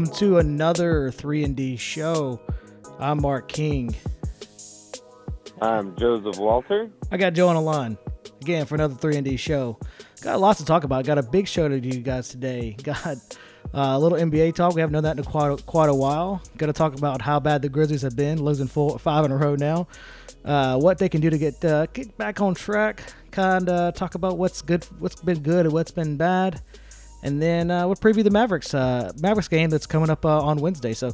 Welcome to another 3 and D show. I'm Mark King. I'm Joseph Walter. I got Joe on the line again for another 3 and D show. Got lots to talk about. Got a big show to do you guys today. Got uh, a little NBA talk. We haven't done that in quite, quite a while. Going to talk about how bad the Grizzlies have been, losing four, five in a row now. Uh, what they can do to get uh, kicked back on track. Kind of talk about what's good, what's been good, and what's been bad and then uh, we'll preview the Mavericks uh, Mavericks game that's coming up uh, on Wednesday. So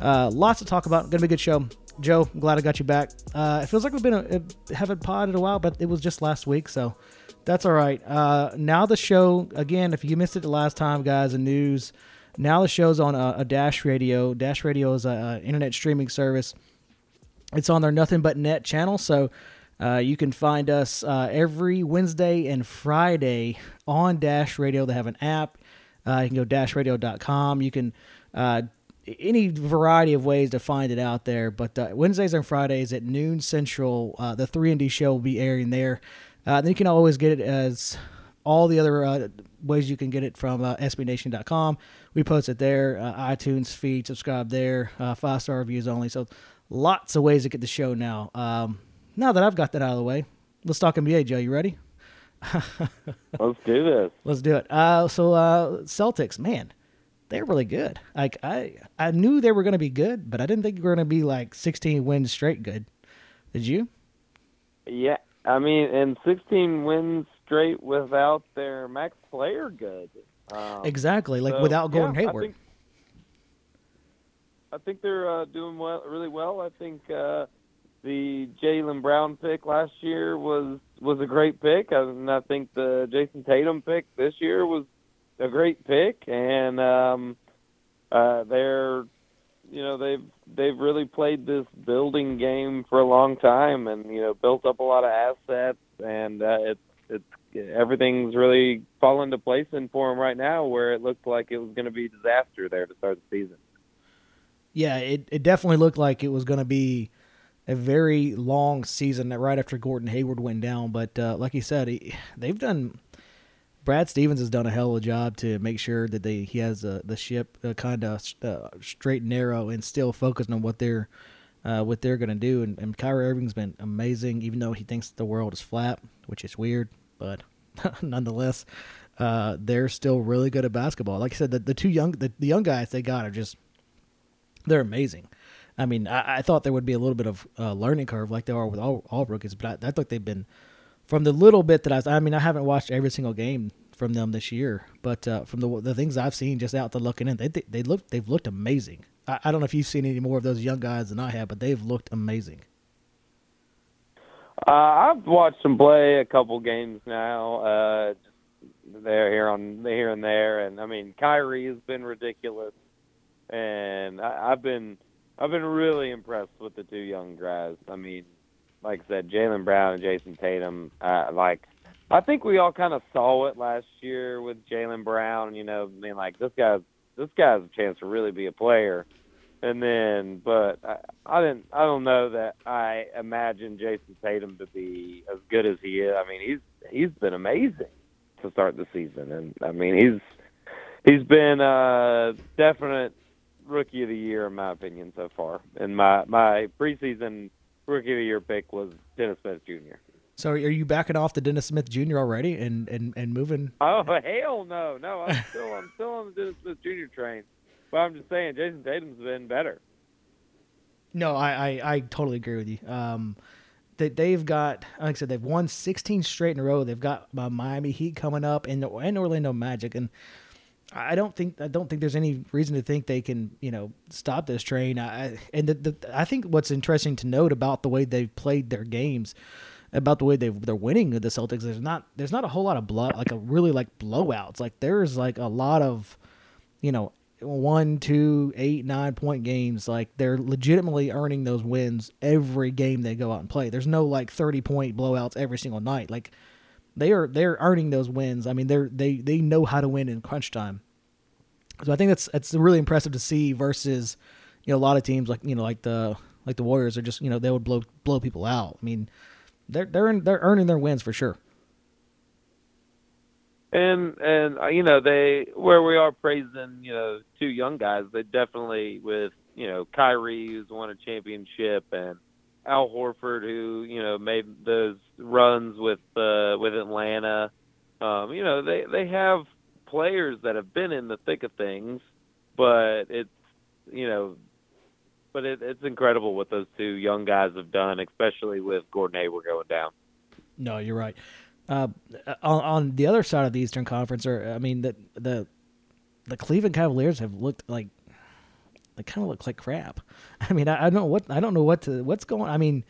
uh, lots to talk about. Gonna be a good show. Joe, I'm glad I got you back. Uh, it feels like we've been a, a, haven't podded a while, but it was just last week, so that's all right. Uh, now the show again. If you missed it the last time, guys, the news. Now the show's on a, a Dash Radio. Dash Radio is a, a internet streaming service. It's on their Nothing But Net channel, so uh, you can find us uh, every Wednesday and Friday on Dash Radio. They have an app. Uh, you can go dashradio.com. You can uh, any variety of ways to find it out there. But uh, Wednesdays and Fridays at noon Central, uh, the three and D show will be airing there. then you can always get it as all the other ways you can get it from uh, SBNation.com. We post it there, iTunes feed, subscribe there, five star reviews only. So lots of ways to get the show now. Um, now that I've got that out of the way, let's talk NBA, Joe. You ready? let's do this. Let's do it. Uh, so uh, Celtics, man, they're really good. Like I, I knew they were going to be good, but I didn't think they were going to be like 16 wins straight good. Did you? Yeah, I mean, and 16 wins straight without their max player good. Um, exactly, like so, without Gordon yeah, Hayward. I think, I think they're uh, doing well, really well. I think. Uh, the Jaylen Brown pick last year was was a great pick, and I think the Jayson Tatum pick this year was a great pick, and um, uh, they're you know they've they've really played this building game for a long time, and you know built up a lot of assets, and uh, it's it's everything's really fallen into place in for them right now, where it looked like it was going to be a disaster there to start the season. Yeah, it it definitely looked like it was going to be a very long season right after Gordon Hayward went down. But uh, like you said, he, they've done. Brad Stevens has done a hell of a job to make sure that they he has uh, the ship uh, kind of uh, straight and narrow and still focused on what they're uh, what they're going to do. And, and Kyrie Irving's been amazing, even though he thinks the world is flat, which is weird, but nonetheless, uh, they're still really good at basketball. Like I said, the, the two young the, the young guys they got are just they're amazing. I mean, I, I, thought there would be a little bit of a learning curve like there are with all, all rookies, but I, I thought they've been from the little bit that I, I mean, I haven't watched every single game from them this year, but uh, from the the things I've seen just out to looking in, they they, they look they've looked amazing. I, I, don't know if you've seen any more of those young guys than I have, but they've looked amazing. Uh, I've watched them play a couple games now. Uh, they're here on here and there, and I mean Kyrie has been ridiculous, and I, I've been I've been really impressed with the two young guys. I mean, like I said, Jaylen Brown and Jayson Tatum. Uh, like, I think we all kind of saw it last year with Jaylen Brown. You know, I mean, like this guy's this guy's a chance to really be a player. And then, but I, I didn't. I don't know that I imagine Jayson Tatum to be as good as he is. I mean, he's he's been amazing to start the season, and I mean, he's he's been a definite rookie of the year in my opinion so far. And my my preseason rookie of the year pick was Dennis Smith Jr. So are you backing off the Dennis Smith Jr. already and and and moving? Oh hell no, no! I'm still I'm still on the Dennis Smith Jr. train. But I'm just saying, Jayson Tatum's been better. No, I I, I totally agree with you. Um, they they've got like I said they've won 16 straight in a row. They've got uh, Miami Heat coming up and and Orlando Magic and I don't think I don't think there's any reason to think they can you know stop this train. I and the, the, I think what's interesting to note about the way they've played their games, about the way they they're winning the Celtics. There's not there's not a whole lot of blow like a really like blowouts. Like there's like a lot of you know one, two, eight, nine point games. Like they're legitimately earning those wins every game they go out and play. There's no like thirty point blowouts every single night. Like they are they're earning those wins. I mean, they're they they know how to win in crunch time. So I think that's that's really impressive to see versus you know a lot of teams like you know like the like the Warriors are just you know they would blow blow people out. I mean, they're they're in, they're earning their wins for sure. and and uh, you know they where we are praising you know two young guys, they definitely with you know Kyrie who's won a championship and Al Horford who you know made those runs with uh, with Atlanta. Um, you know they they have players that have been in the thick of things, but it's you know but it, it's incredible what those two young guys have done, especially with Gordon Hayward going down. No, you're right. Uh, on, on the other side of the Eastern Conference, or I mean, the the the Cleveland Cavaliers have looked like they kind of look like crap. I mean, I, I don't know what I don't know what to what's going. I mean,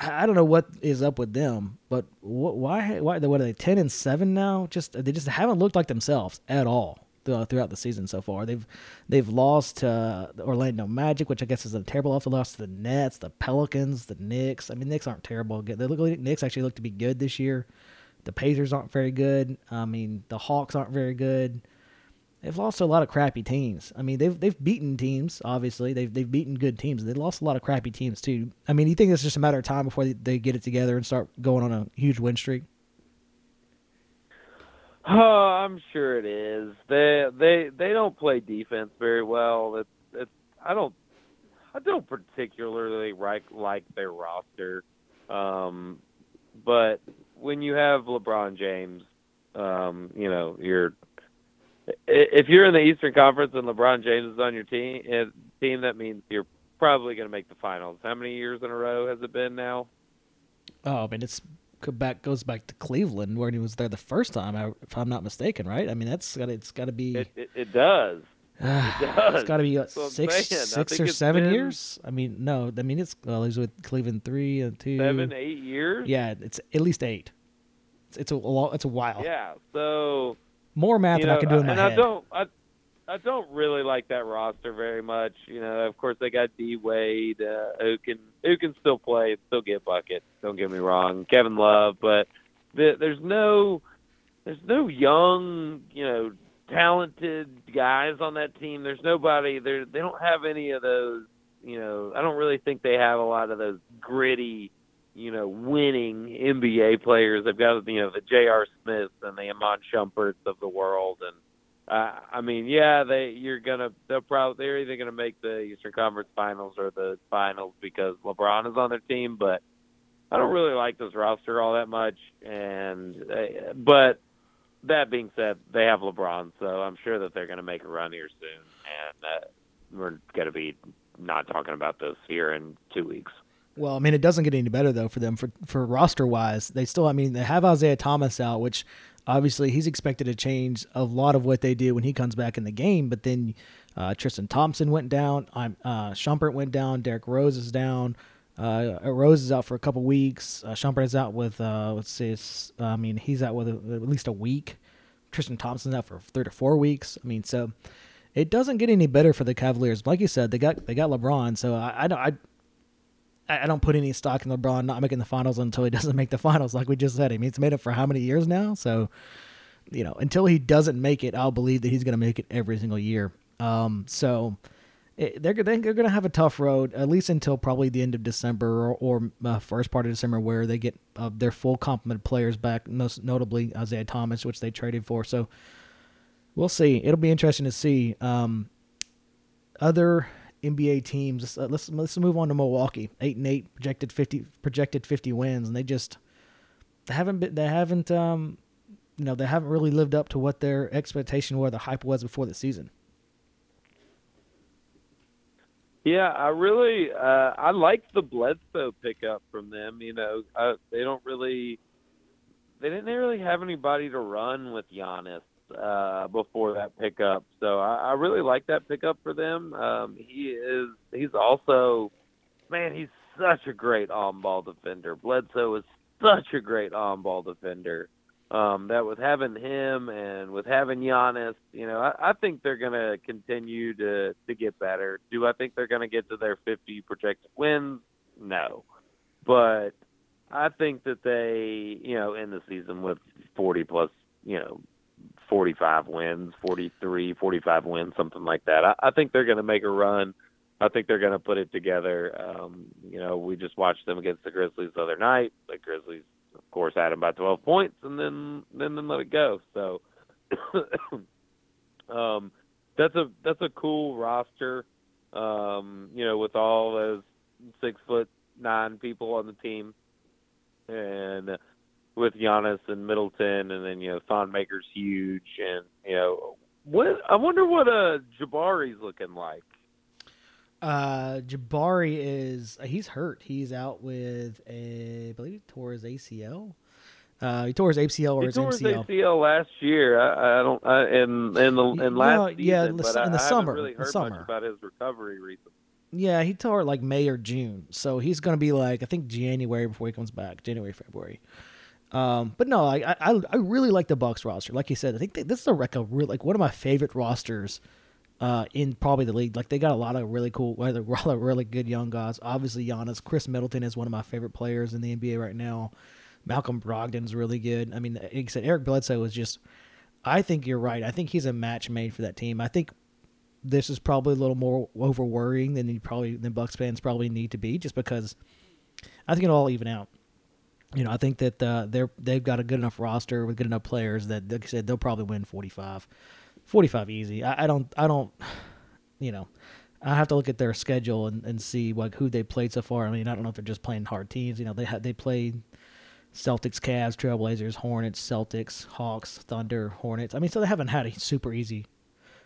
I, don't know what is up with them, but wh- why why what are they ten and seven now? Just they just haven't looked like themselves at all throughout the season so far. They've they've lost to the Orlando Magic, which I guess is a terrible loss. They lost to the Nets, the Pelicans, the Knicks. I mean, Knicks aren't terrible. They look like Knicks actually look to be good this year. The Pacers aren't very good. I mean, the Hawks aren't very good. They've lost a lot of crappy teams. I mean, they've they've beaten teams. Obviously, they've they've beaten good teams. They lost a lot of crappy teams too. I mean, you think it's just a matter of time before they, they get it together and start going on a huge win streak? Oh, I'm sure it is. They they they don't play defense very well. It's it's I don't I don't particularly like like their roster. Um, but when you have LeBron James, um, you know, you're if you're in the Eastern Conference and LeBron James is on your team, eh, team that means you're probably going to make the finals. How many years in a row has it been now? Oh, I mean, it's back goes back to Cleveland where he was there the first time, if I'm not mistaken, right? I mean, that's got it's got to be. It, it, it does. it does. It's got to be what, six, six or seven been... years. I mean, no, I mean it's well, he's with Cleveland three and two, seven, eight years. Yeah, it's at least eight. It's, it's a it's a while. Yeah, so more math than know, I can do in my and head. I don't, I, I don't really like that roster very much. You know, of course they got D Wade, uh, who can who can still play, still get buckets. Don't get me wrong, Kevin Love, but the, there's no there's no young, you know, talented guys on that team. There's nobody. They they don't have any of those. You know, I don't really think they have a lot of those gritty, you know, winning NBA players. They've got you know the J.R. Smiths and the Iman Shumperts of the world, and uh, I mean, yeah, they you're gonna they'll probably they're either gonna make the Eastern Conference Finals or the Finals because LeBron is on their team, but I don't really like this roster all that much. And uh, but that being said, they have LeBron, so I'm sure that they're gonna make a run here soon, and uh, we're gonna be not talking about this here in two weeks. Well, I mean, it doesn't get any better though for them for for roster wise. They still, I mean, they have Isaiah Thomas out, which obviously he's expected to change a lot of what they do when he comes back in the game. But then uh, Tristan Thompson went down. I'm uh, Shumpert went down. Derrick Rose is down. Uh, Rose is out for a couple weeks. Uh, Shumpert is out with uh, let's see, I mean he's out with a, at least a week. Tristan Thompson's out for three to four weeks. I mean, so it doesn't get any better for the Cavaliers. Like you said, they got they got LeBron, so I, I don't I I don't put any stock in LeBron not making the finals until he doesn't make the finals, like we just said. I mean, it's made it for how many years now? So, you know, until he doesn't make it, I'll believe that he's going to make it every single year. Um, so it, they're they're going to have a tough road at least until probably the end of December or, or uh, first part of December, where they get uh, their full complement of players back, most notably Isaiah Thomas, which they traded for. So we'll see. It'll be interesting to see. Um, other NBA teams. Uh, let's let's move on to Milwaukee. Eight and eight, projected fifty projected fifty wins, and they just they haven't been they haven't um you know they haven't really lived up to what their expectation or the hype was before the season. Yeah, I really uh, I like the Bledsoe pickup from them. You know, uh, they don't really they didn't really have anybody to run with Giannis uh, before that pickup. So I, I really like that pickup for them. Um, he is he's also man, he's such a great on ball defender. Bledsoe is such a great on ball defender. Um, that with having him and with having Giannis, you know, I, I think they're going to continue to to get better. Do I think they're going to get to their 50 projected wins? No, but I think that they, you know, end the season with 40 plus, you know, 45 wins, 43, 45 wins, something like that. I, I think they're going to make a run. I think they're going to put it together. Um, you know, we just watched them against the Grizzlies the other night. The Grizzlies of course, add them by 12 points, and then then then let it go. So, um, that's a that's a cool roster. Um, you know, with all those six foot nine people on the team, and with Giannis and Middleton, and then you know Thon Maker's huge, and you know what I wonder what uh Jabari's looking like. Uh, Jabari is uh, he's hurt. He's out with a I believe he tore his ACL. Uh, he tore his ACL or he his tore MCL. his ACL last year. I, I don't. I, in in the in last No, season, yeah, in the but s- I, in the summer, really the summer. about his recovery recently. Yeah, he tore it like May or June, so he's gonna be like I think January before he comes back, January February. Um, but no, I, I I really like the Bucks roster. Like you said, I think they, this is a, like real like one of my favorite rosters uh, in probably the league. Like they got a lot of really cool, a lot of really good young guys. Obviously, Giannis, Khris Middleton is one of my favorite players in the NBA right now. Malcolm Brogdon's really good. I mean, like I said, Eric Bledsoe was just. I think you're right. I think he's a match made for that team. I think this is probably a little more over worrying than you probably than Bucks fans probably need to be, just because I think it'll all even out. You know, I think that uh, they're they've got a good enough roster with good enough players that, like I said, they'll probably win 45, 45 easy. I, I don't, I don't, you know, I have to look at their schedule and, and see like who they played so far. I mean, I don't know if they're just playing hard teams. You know, they had they played Celtics, Cavs, Trailblazers, Hornets, Celtics, Hawks, Thunder, Hornets. I mean, so they haven't had a super easy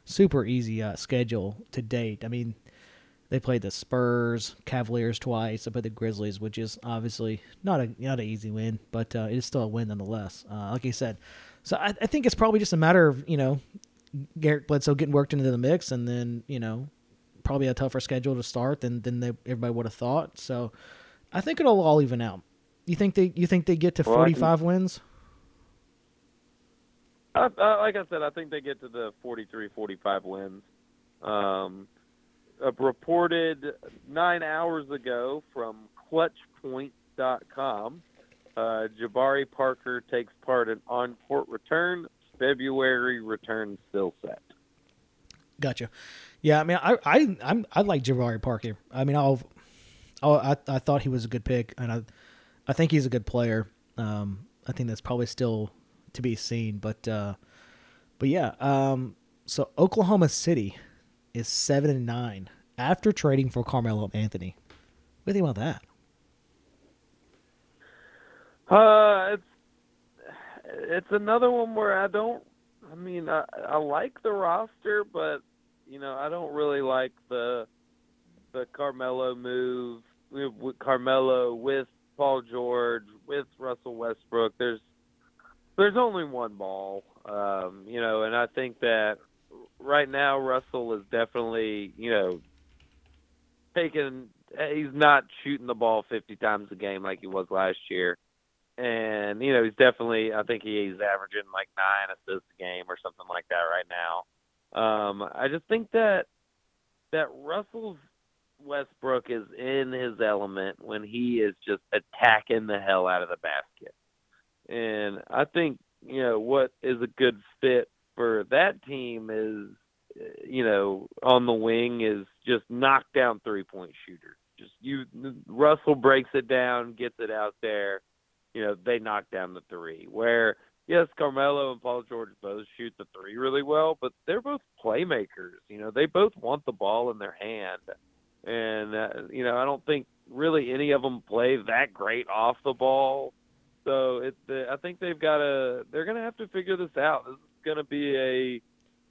super easy uh, schedule to date. I mean, they played the Spurs, Cavaliers twice. They played the Grizzlies, which is obviously not a not an easy win, but uh, it is still a win nonetheless. Uh, like you said, so I, I think it's probably just a matter of you know Garrett Bledsoe getting worked into the mix, and then you know probably a tougher schedule to start than than they, everybody would have thought. So I think it'll all even out. You think they you think they get to Well, forty five wins? I, I, like I said, I think they get to the 43, 45 wins. Um, reported nine hours ago from ClutchPoint.com, uh, Jabari Parker takes part in on-court return. February return still set. Gotcha. Yeah, I mean, I I I'm I like Jabari Parker. I mean, I'll, oh, I I thought he was a good pick, and I I think he's a good player. Um, I think that's probably still to be seen, but uh, but yeah. Um, so Oklahoma City is seven and nine after trading for Carmelo Anthony. What do you think about that? Uh, it's it's another one where I don't. I mean, I, I like the roster, but you know, I don't really like the the Carmelo move with, Carmelo with Paul George with Russell Westbrook. There's there's only one ball, um, you know, and I think that right now Russell is definitely you know taking. He's not shooting the ball 50 times a game like he was last year and you know he's definitely I think he's averaging like nine assists a game or something like that right now. Um, I just think that that Russell Westbrook is in his element when he is just attacking the hell out of the basket, and I think you know what is a good fit for that team is you know on the wing is just knock down three point shooters. Just you Russell breaks it down, gets it out there you know, they knock down the three. Where yes, Carmelo and Paul George both shoot the three really well, but they're both playmakers. You know, they both want the ball in their hand, and uh, you know, I don't think really any of them play that great off the ball. So it, the, I think they've got to. They're going to have to figure this out. This is going to be a,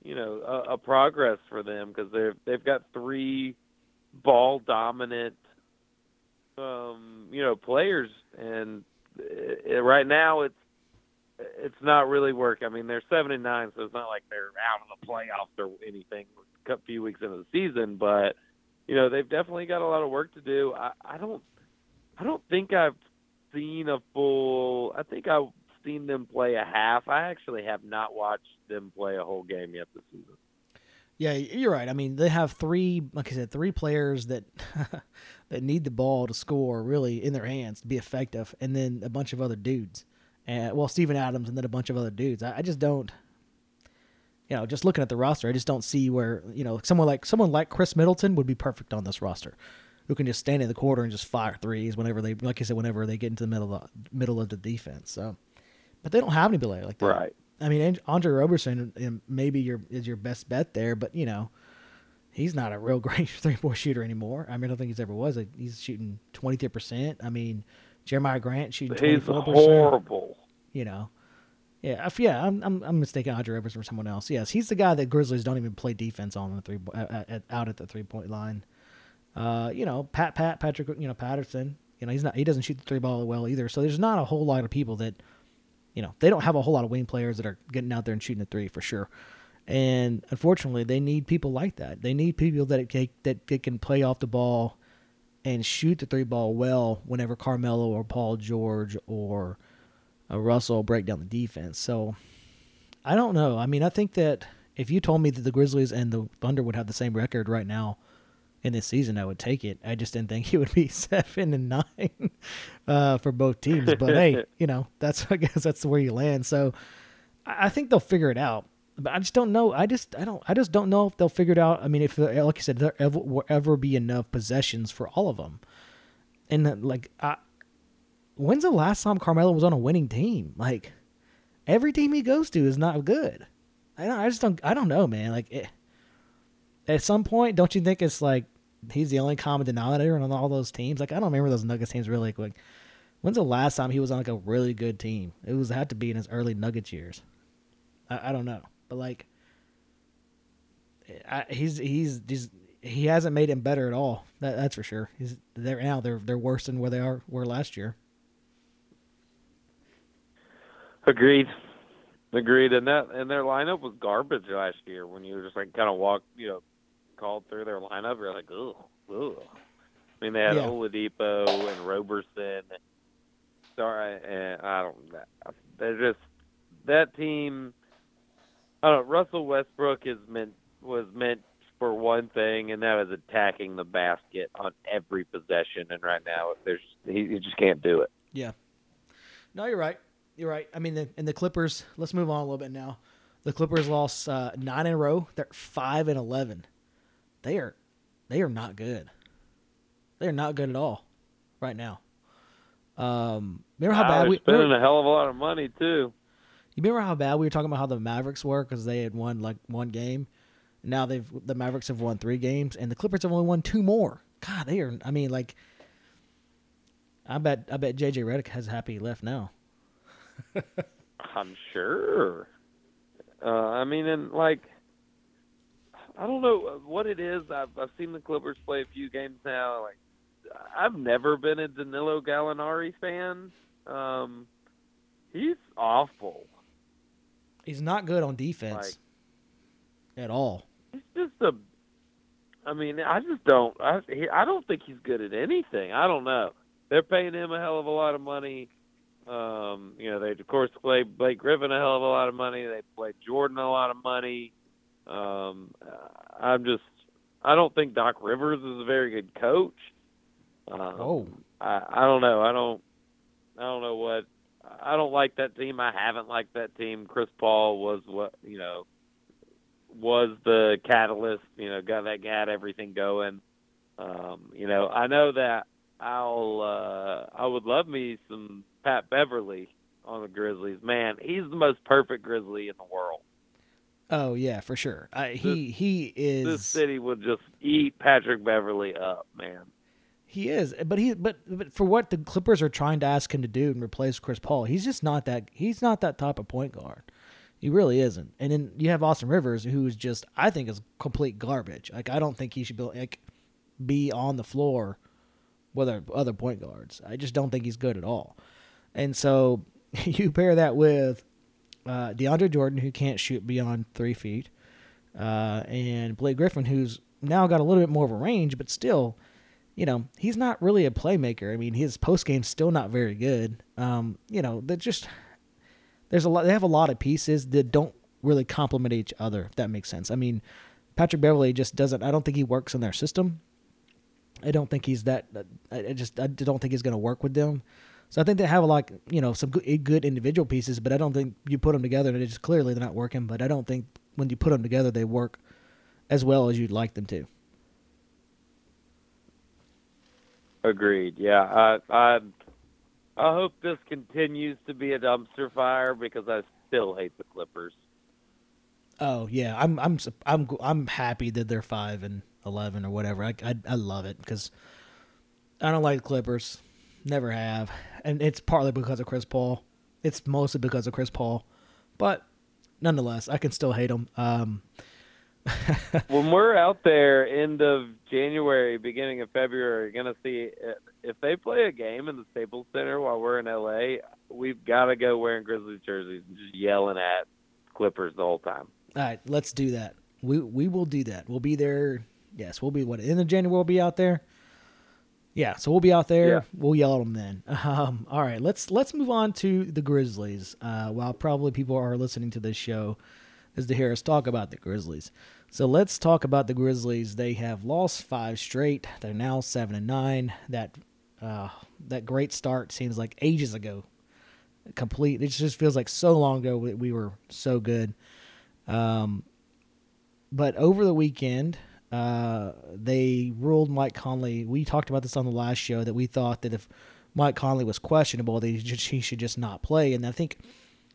you know, a, a progress for them because they've they've got three ball dominant, um, you know, players and uh, right now it's it's not really working. I mean, they're seven and nine, so it's not like they're out of the playoffs or anything. A few weeks into the season, but you know they've definitely got a lot of work to do. I, I don't, I don't think I've seen a full. I think I've seen them play a half. I actually have not watched them play a whole game yet this season. Yeah, you're right. I mean, they have three, like I said, three players that that need the ball to score really in their hands to be effective, and then a bunch of other dudes, and well, Steven Adams, and then a bunch of other dudes. I, I just don't, you know, just looking at the roster, I just don't see where you know someone like someone like Khris Middleton would be perfect on this roster. who can just stand in the corner and just fire threes whenever they, like I said, whenever they get into the middle of the, middle of the defense. So, but they don't have any anybody like that. Right. I mean, Andre Roberson maybe your is your best bet there, but you know, he's not a real great three point shooter anymore. I mean, I don't think he's ever was. He's shooting twenty three percent. I mean, Jeremiah Grant shooting twenty four percent. horrible. You know, yeah, if, yeah. I'm, I'm I'm mistaken Andre Roberson for someone else. Yes, he's the guy that Grizzlies don't even play defense on the three at, at, out at the three point line. Uh, you know, Pat Pat Patrick, you know Patterson. You know, he's not he doesn't shoot the three ball well either. So there's not a whole lot of people that, you know, they don't have a whole lot of wing players that are getting out there and shooting the three for sure. And unfortunately, they need people like that. They need people that that that can play off the ball and shoot the three ball well whenever Carmelo or Paul George or uh, Russell break down the defense. So I don't know. I mean, I think that if you told me that the Grizzlies and the Thunder would have the same record right now in this season, I would take it. I just didn't think it would be seven and nine uh, for both teams. But hey, you know, that's I guess that's where you land. So I think they'll figure it out. But I just don't know. I just I don't I just don't know if they'll figure it out. I mean, if uh, like you said, there ever will ever be enough possessions for all of them, and uh, like I, when's the last time Carmelo was on a winning team? Like every team he goes to is not good. I don't. I just don't. I don't know, man. Like it, at some point, don't you think it's like he's the only common denominator on all those teams? Like I don't remember those Nuggets teams really. quick. when's the last time he was on like a really good team? It was had to be in his early Nuggets years. I, I don't know, but like I, he's he's he's he hasn't made him better at all. That, that's for sure. He's they're now they're they're worse than where they are were last year. Agreed. Agreed. And that and their lineup was garbage last year. When you were just like kind of walk, you know, called through their lineup, you're like, ugh, ugh. I mean, they had yeah. Oladipo and Roberson. Sorry, and I don't. They're just that team. I don't. know, Russell Westbrook is meant was meant for one thing, and that was attacking the basket on every possession. And right now, if there's he, he just can't do it. Yeah. No, you're right. You're right. I mean, the, and the Clippers. Let's move on a little bit now. The Clippers lost uh, nine in a row. They're five and eleven. They are, they are not good. They are not good at all, right now. Um, remember how bad we spending remember, a hell of a lot of money too. You remember how bad we were talking about how the Mavericks were because they had won like one game. Now they've the Mavericks have won three games and the Clippers have only won two more. God, they are. I mean, like, I bet I bet JJ Redick has happy left now. I'm sure. Uh, I mean, and like, I don't know what it is. I've I've seen the Clippers play a few games now. Like, I've never been a Danilo Gallinari fan. Um, he's awful. He's not good on defense like, at all. He's just a. I mean, I just don't. I I don't think he's good at anything. I don't know. They're paying him a hell of a lot of money. Um, you know, they of course play Blake Griffin a hell of a lot of money. They play Jordan a lot of money. Um, I'm just, I don't think Doc Rivers is a very good coach. Um, oh, I, I don't know. I don't, I don't know what. I don't like that team. I haven't liked that team. Chris Paul was what you know was the catalyst. You know, got that got everything going. Um, you know, I know that I'll uh, I would love me some Pat Beverley on the Grizzlies. Man, he's the most perfect Grizzly in the world. Oh yeah, for sure. Uh, he this, he is. This city would just eat Patrick Beverley up, man. He is, but he but but for what the Clippers are trying to ask him to do and replace Chris Paul, he's just not that. He's not that type of point guard. He really isn't. And then you have Austin Rivers, who is just I think is complete garbage. Like I don't think he should be like be on the floor with other point guards. I just don't think he's good at all. And so you pair that with uh, DeAndre Jordan, who can't shoot beyond three feet, uh, and Blake Griffin, who's now got a little bit more of a range, but still, you know, he's not really a playmaker. I mean, his post game's still not very good. Um, you know, they just there's a lot. They have a lot of pieces that don't really complement each other. If that makes sense. I mean, Patrick Beverley just doesn't. I don't think he works in their system. I don't think he's that. I just I don't think he's going to work with them. So I think they have a like you know some good, good individual pieces, but I don't think you put them together and it's clearly they're not working. But I don't think when you put them together they work as well as you'd like them to. Agreed. Yeah, I I I hope this continues to be a dumpster fire because I still hate the Clippers. Oh yeah, I'm I'm I'm I'm happy that they're five and eleven or whatever. I I, I love it because I don't like Clippers, never have, and it's partly because of Chris Paul. It's mostly because of Chris Paul, but nonetheless, I can still hate him. Um, when we're out there end of January, beginning of February, you're gonna see if they play a game in the Staples Center while we're in LA. We've got to go wearing Grizzlies jerseys and just yelling at Clippers the whole time. All right, let's do that. We we will do that. We'll be there. Yes, we'll be what in the January. We'll be out there. Yeah, so we'll be out there. Yeah. We'll yell at them then. Um, all right, let's let's move on to the Grizzlies. Uh, while probably people are listening to this show, is to hear us talk about the Grizzlies. So let's talk about the Grizzlies. They have lost five straight. They're now seven and nine. That uh, that great start seems like ages ago. Complete. It just feels like so long ago we were so good. Um, but over the weekend, uh, they ruled Mike Conley. We talked about this on the last show that we thought that if Mike Conley was questionable, that he should just not play. And I think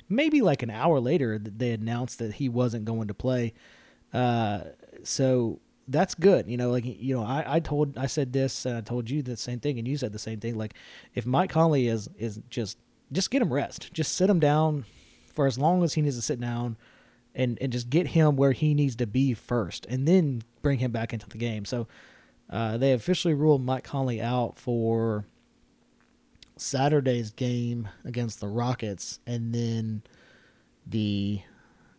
maybe like an hour later, they announced that he wasn't going to play. Uh, so that's good. You know, like you know, I, I told I said this and I told you the same thing, and you said the same thing. Like if Mike Conley is is just just get him rest, just sit him down for as long as he needs to sit down and and just get him where he needs to be first, and then bring him back into the game. So uh, they officially ruled Mike Conley out for Saturday's game against the Rockets, and then the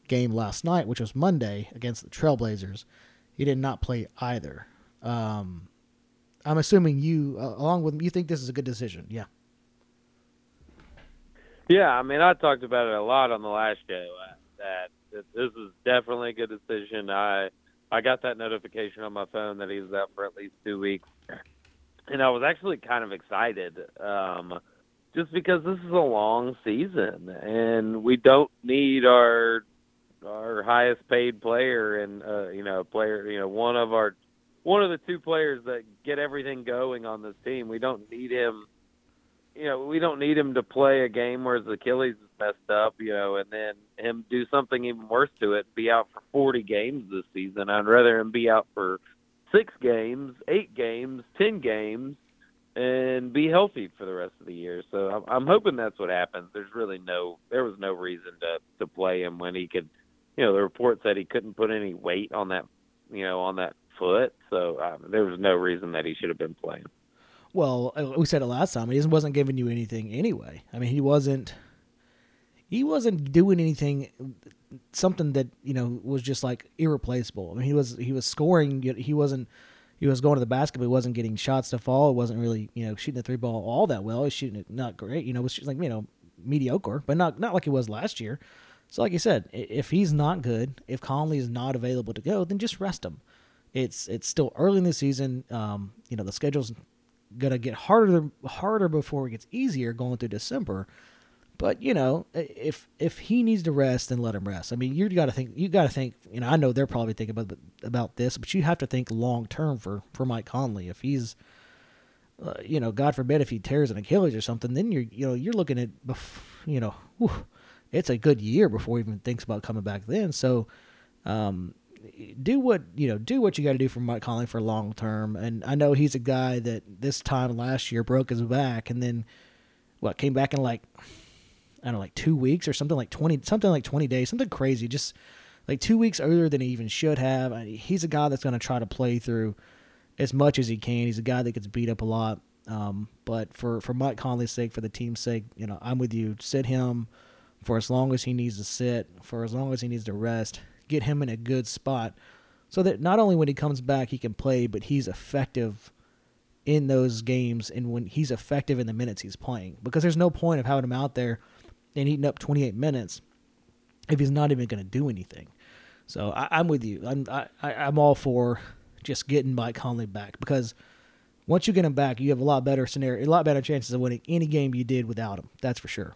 game last night, which was Monday against the Trailblazers. He did not play either. Um, I'm assuming you, uh, along with you, think this is a good decision. Yeah. Yeah, I mean, I talked about it a lot on the last show. Uh, that this is definitely a good decision. I I got that notification on my phone that he was out for at least two weeks, and I was actually kind of excited, um, just because this is a long season, and we don't need our our highest paid player and uh, you know player you know one of our one of the two players that get everything going on this team. We don't need him you know, we don't need him to play a game where his Achilles is messed up, you know, and then him do something even worse to it, be out for 40 games this season. I'd rather him be out for six games, eight games, 10 games, and be healthy for the rest of the year. So I'm, hoping that's what happens. There's really no, there was no reason to to play him when he could, you know, the report said he couldn't put any weight on that, you know, on that foot. So um, there was no reason that he should have been playing. Well, uh, we said it last time. He wasn't giving you anything anyway. I mean, he wasn't. He wasn't doing anything, something that you know was just like irreplaceable. I mean, he was he was scoring. He wasn't. He was going to the basket, but he wasn't getting shots to fall. It wasn't really you know shooting the three ball all that well. He was shooting it not great. You know, was like you know mediocre, but not not like he was last year. So, like you said, if he's not good, if Conley is not available to go, then just rest him. It's it's still early in the season. Um, you know, the schedule's gonna get harder harder before it gets easier going through December. But you know, if if he needs to rest, then let him rest. I mean, you got to think. You got to think. You know, I know they're probably thinking about about this, but you have to think long term for for Mike Conley. If he's, uh, you know, God forbid if he tears an Achilles or something, then you're you know you're looking at, you know, whew, it's a good year before he even thinks about coming back. Then, so um, do what you know do what you got to do for Mike Conley for long term. And I know he's a guy that this time last year broke his back and then what came back in like I don't know like two weeks or something like twenty something like twenty days something crazy just like two weeks earlier than he even should have. He's a guy that's going to try to play through as much as he can. He's a guy that gets beat up a lot. Um, but for for Mike Conley's sake, for the team's sake, you know I'm with you. Sit him for as long as he needs to sit, for as long as he needs to rest get him in a good spot so that not only when he comes back he can play, but he's effective in those games and when he's effective in the minutes he's playing. Because there's no point of having him out there and eating up 28 minutes if he's not even going to do anything. So I, am with you. I'm I, I'm all for just getting Mike Conley back because once you get him back, you have a lot better scenario, a lot better chances of winning any game you did without him. That's for sure.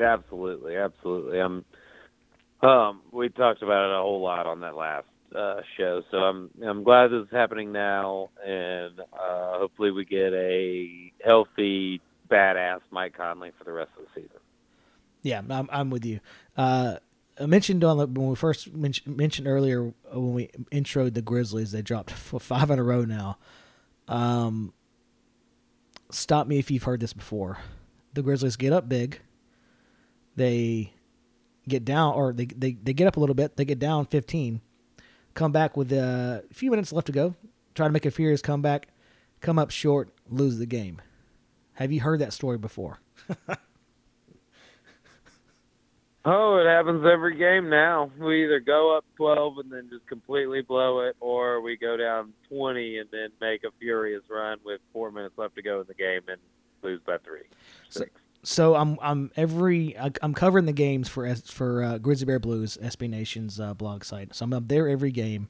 Absolutely, absolutely. Um, um, we talked about it a whole lot on that last uh, show. So I'm I'm glad this is happening now, and uh, hopefully we get a Mike Conley for the rest of the season. Yeah, I'm I'm with you. Uh, I mentioned on the, when we first mentioned, mentioned earlier uh, when we introed the Grizzlies, they dropped for five in a row now. Um, stop me if you've heard this before. The Grizzlies get up big. They get down, or they, they, they get up a little bit. They get down 15. Come back with a few minutes left to go. Try to make a furious comeback. Come up short, lose the game. Have you heard that story before? oh, it happens every game now. We either go up 12 and then just completely blow it, or we go down 20 and then make a furious run with four minutes left to go in the game and lose by three. Six. So, so I'm I'm every I'm covering the games for for uh, Grizzly Bear Blues SB Nation's uh, blog site. So I'm up there every game.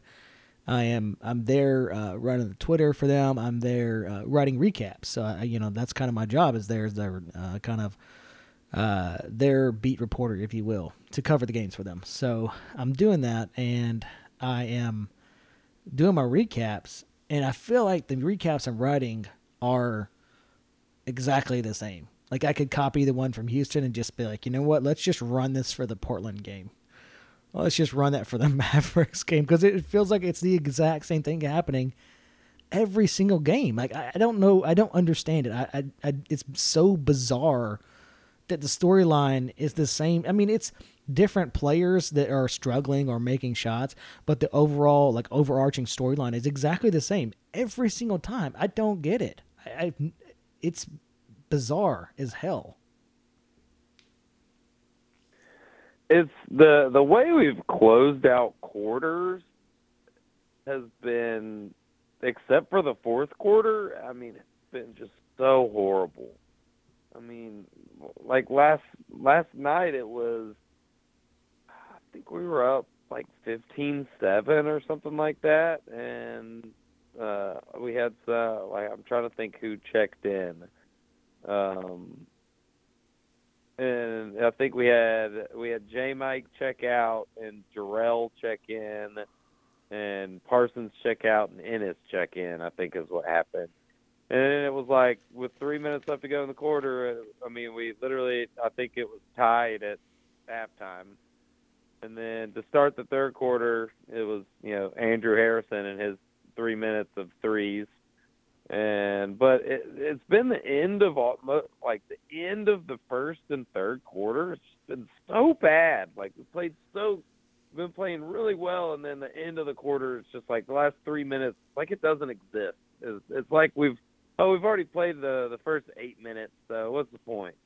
I am I'm there uh, running the Twitter for them. I'm there uh, writing recaps. So I, you know that's kind of my job is there is their uh, kind of uh, their beat reporter, if you will, to cover the games for them. So I'm doing that, and I am doing my recaps, and I feel like the recaps I'm writing are exactly the same like I could copy the one from Houston and just be like, you know what? Let's just run this for the Portland game. Let's just run that for the Mavericks game because it feels like it's the exact same thing happening every single game. Like I, I don't know, I don't understand it. I, I, I it's so bizarre that the storyline is the same. I mean, it's different players that are struggling or making shots, but the overall like overarching storyline is exactly the same every single time. I don't get it. I, I it's bizarre as hell. It's the the way we've closed out quarters has been, except for the fourth quarter. I mean, it's been just so horrible. I mean, like last last night, it was. I think we were up like 15-7 or something like that, and uh, we had uh, like I'm trying to think who checked in. Um, and I think we had we had J Mike check out and Jarell check in and Parsons check out and Ennis check in, I think is what happened. And it was like with three minutes left to go in the quarter, uh, I mean we literally I think it was tied at halftime. And then to start the third quarter, it was, you know, Andrew Harrison and his three minutes of threes and but it, it's been the end of all like the end of the first and third quarter. It's been so bad. Like we played so, been playing really well, and then the end of the quarter, it's just like the last three minutes, like it doesn't exist. It's, it's like we've oh we've already played the the first eight minutes. So what's the point?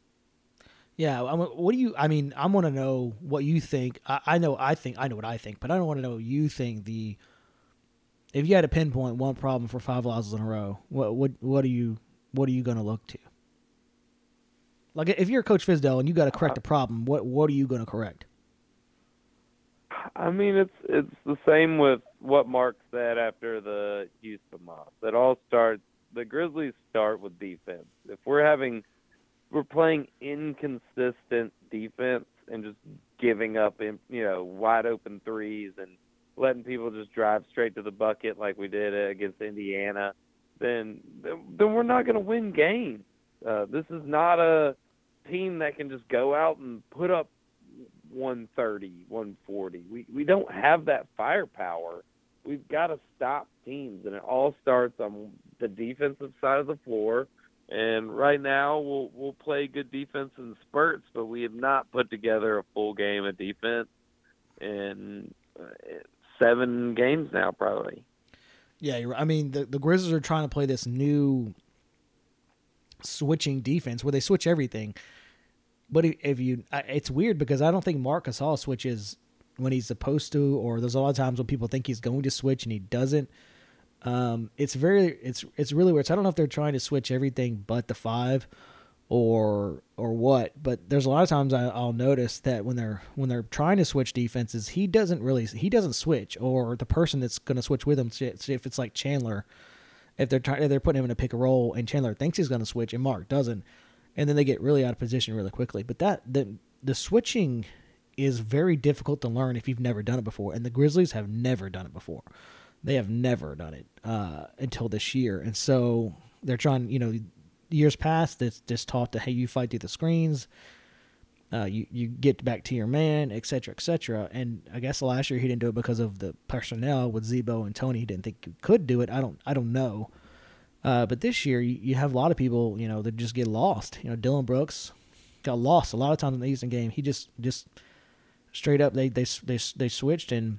Yeah, what do you? I mean, I want to know what you think. I, I know I think I know what I think, but I don't want to know what you think the if you had to pinpoint one problem for five losses in a row, what what what are you what are you going to look to? Like if you're Coach Fizdale and you got to correct a uh, problem, what what are you going to correct? I mean, it's it's the same with what Mark said after the Houston loss. It all starts. The Grizzlies start with defense. If we're having, we're playing inconsistent defense and just giving up, in, you know, wide open threes and letting people just drive straight to the bucket like we did against Indiana, then then we're not going to win games. Uh, this is not a team that can just go out and put up 130, 140. We we don't have that firepower. We've got to stop teams, and it all starts on the defensive side of the floor. And right now, we'll we'll play good defense in spurts, but we have not put together a full game of defense. And uh, seven games now, probably. Yeah, I mean the the Grizzlies are trying to play this new switching defense where they switch everything. But if you, it's weird because I don't think Marc Gasol switches when he's supposed to, or there's a lot of times when people think he's going to switch and he doesn't. Um, it's very, it's it's really weird. So I don't know if they're trying to switch everything but the five, or or what. But there's a lot of times I, will notice that when they're when they're trying to switch defenses, he doesn't really he doesn't switch, or the person that's going to switch with him. If it's like Chandler, if they're trying they're putting him in a pick and roll, and Chandler thinks he's going to switch, and Marc doesn't, and then they get really out of position really quickly. But that the the switching is very difficult to learn if you've never done it before. And the Grizzlies have never done it before. They have never done it uh, until this year. And so they're trying, you know, years past, that's just taught to, hey, you fight through the screens. Uh, you you get back to your man, etc., cetera, et cetera. And I guess last year he didn't do it because of the personnel with Z-Bo and Tony. He didn't think he could do it. I don't I don't know. Uh, but this year you, you have a lot of people, you know, that just get lost. You know, Dillon Brooks got lost a lot of times in the Eastern game. He just just straight up they they they they switched and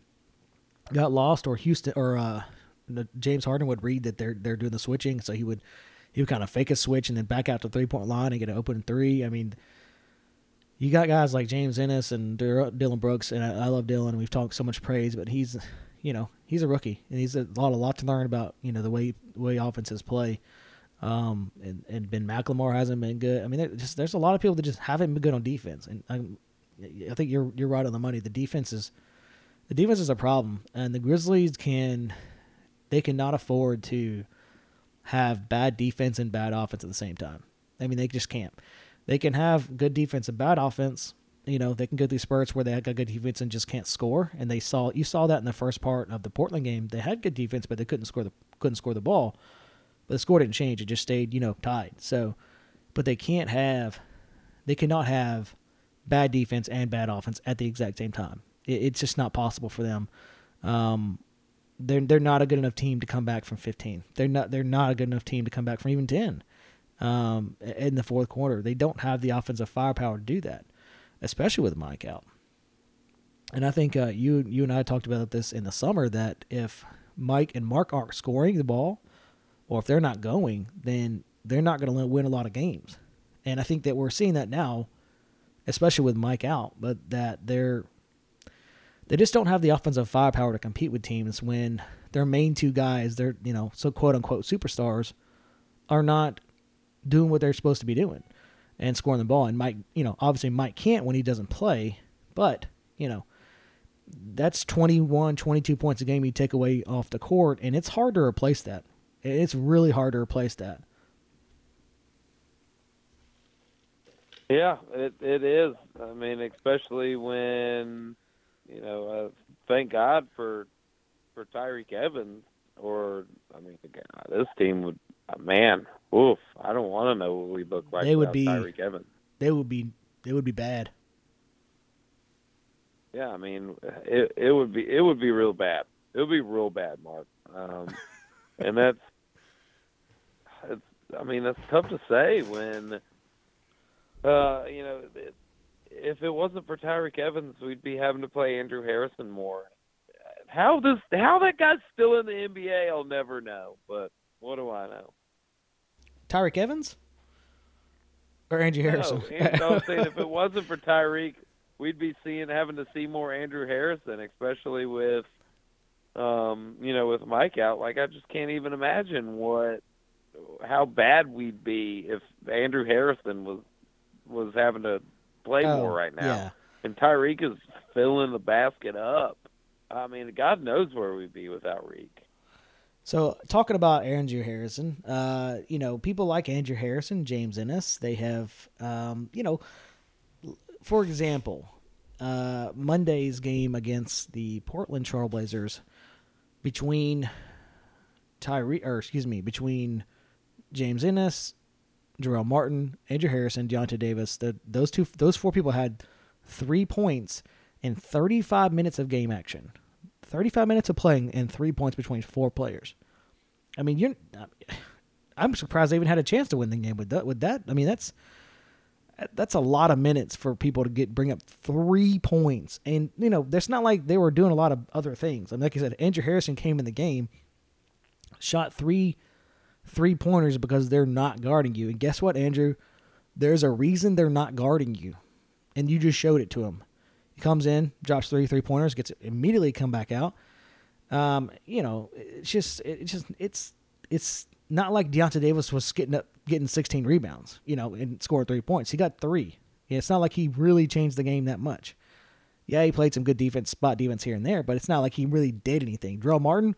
got lost, or Houston or uh, James Harden would read that they're they're doing the switching, so he would he would kind of fake a switch and then back out to three point line and get an open three. I mean, you got guys like James Ennis and Dillon Brooks, and I, I love Dillon. We've talked so much praise, but he's you know he's a rookie and he's a lot a lot to learn about you know the way way offenses play. Um, and, and Ben McLemore hasn't been good. I mean, just there's a lot of people that just haven't been good on defense, and I, I think you're you're right on the money. The defense is the defense is a problem, and the Grizzlies can they cannot afford to have bad defense and bad offense at the same time. I mean, they just can't. They can have good defense and bad offense. You know, they can go through spurts where they got good defense and just can't score. And they saw you saw that in the first part of the Portland game. They had good defense, but they couldn't score the couldn't score the ball. But the score didn't change; it just stayed, you know, tied. So, but they can't have, they cannot have bad defense and bad offense at the exact same time. It, it's just not possible for them. Um, they're they're not a good enough team to come back from 15. They're not they're not a good enough team to come back from even 10. Um, in the fourth quarter, they don't have the offensive firepower to do that, especially with Mike out. And I think uh, you you and I talked about this in the summer that if Mike and Marc aren't scoring the ball, or if they're not going, then they're not going to win a lot of games. And I think that we're seeing that now, especially with Mike out, but that they're they just don't have the offensive firepower to compete with teams when their main two guys, they're you know so quote unquote superstars, are not doing what they're supposed to be doing and scoring the ball. And Mike, you know, obviously Mike can't when he doesn't play, but you know that's 21, 22 points a game you take away off the court, and it's hard to replace that. It's really hard to replace that. Yeah, it it is. I mean, especially when you know, uh, thank God for for Tyreke Evans. Or I mean, this team would, uh, man, oof. I don't want to know what we look like. They would be Tyreke Evans. They would be. They would be bad. Yeah, I mean, it it would be it would be real bad. It would be real bad, Mark. Um, and that's, it's, I mean, that's tough to say when, uh, you know, it, if it wasn't for Tyreke Evans, we'd be having to play Andrew Harrison more. How this how that guy's still in the NBA, I'll never know. But what do I know? Tyreke Evans or Andrew Harrison? No, I'm saying if it wasn't for Tyreke, we'd be seeing having to see more Andrew Harrison, especially with um, you know, with Mike out. Like I just can't even imagine what how bad we'd be if Andrew Harrison was was having to play oh, more right now. Yeah. And Tyreke is filling the basket up. I mean, God knows where we'd be without Reek. So, talking about Andrew Harrison, uh, you know, people like Andrew Harrison, James Ennis, they have, um, you know, for example, uh, Monday's game against the Portland Trailblazers between Tyree, or excuse me, between James Ennis Jarell Martin, Andrew Harrison, Deyonta Davis. The, those two, those four people had three points in 35 minutes of game action. 35 minutes of playing and three points between four players. I mean, you're. I'm surprised they even had a chance to win the game with that. With that, I mean, that's that's a lot of minutes for people to get bring up three points. And you know, it's not like they were doing a lot of other things. I mean, like I said, Andrew Harrison came in the game, shot three three pointers because they're not guarding you. And guess what, Andrew? There's a reason they're not guarding you. And you just showed it to him. He comes in, drops three three pointers, gets immediately come back out. Um, you know, it's just it's just it's it's not like Deyonta Davis was getting up getting 16 rebounds, you know, and scored three points. He got three. Yeah, it's not like he really changed the game that much. Yeah, he played some good defense, spot defense here and there, but it's not like he really did anything. Jarell Martin,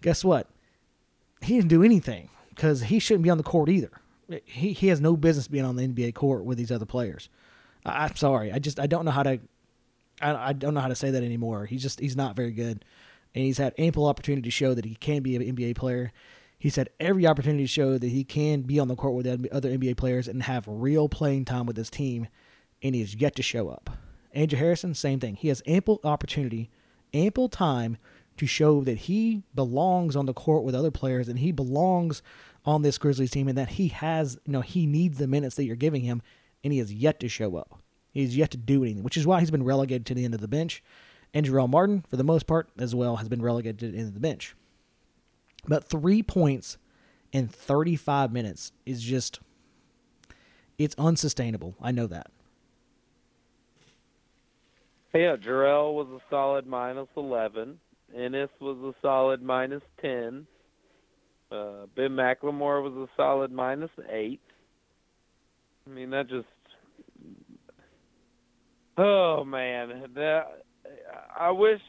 guess what? He didn't do anything because he shouldn't be on the court either. He he has no business being on the NBA court with these other players. I, am sorry, I just I don't know how to I, I don't know how to say that anymore. He's just he's not very good, and he's had ample opportunity to show that he can be an NBA player. He's had every opportunity to show that he can be on the court with other NBA players and have real playing time with his team, and he has yet to show up. Andrew Harrison, same thing. He has ample opportunity, ample time to show that he belongs on the court with other players and he belongs on this Grizzlies team and that he has, you know, he needs the minutes that you're giving him, and he has yet to show up. He's yet to do anything, which is why he's been relegated to the end of the bench. And Jarell Martin, for the most part, as well, has been relegated to the end of the bench. But three points in 35 minutes is just, it's unsustainable. I know that. Yeah, Jarell was a solid minus 11. Ennis was a solid minus 10. Uh, ben McLemore was a solid minus 8. I mean, that just. Oh, man. That, I wish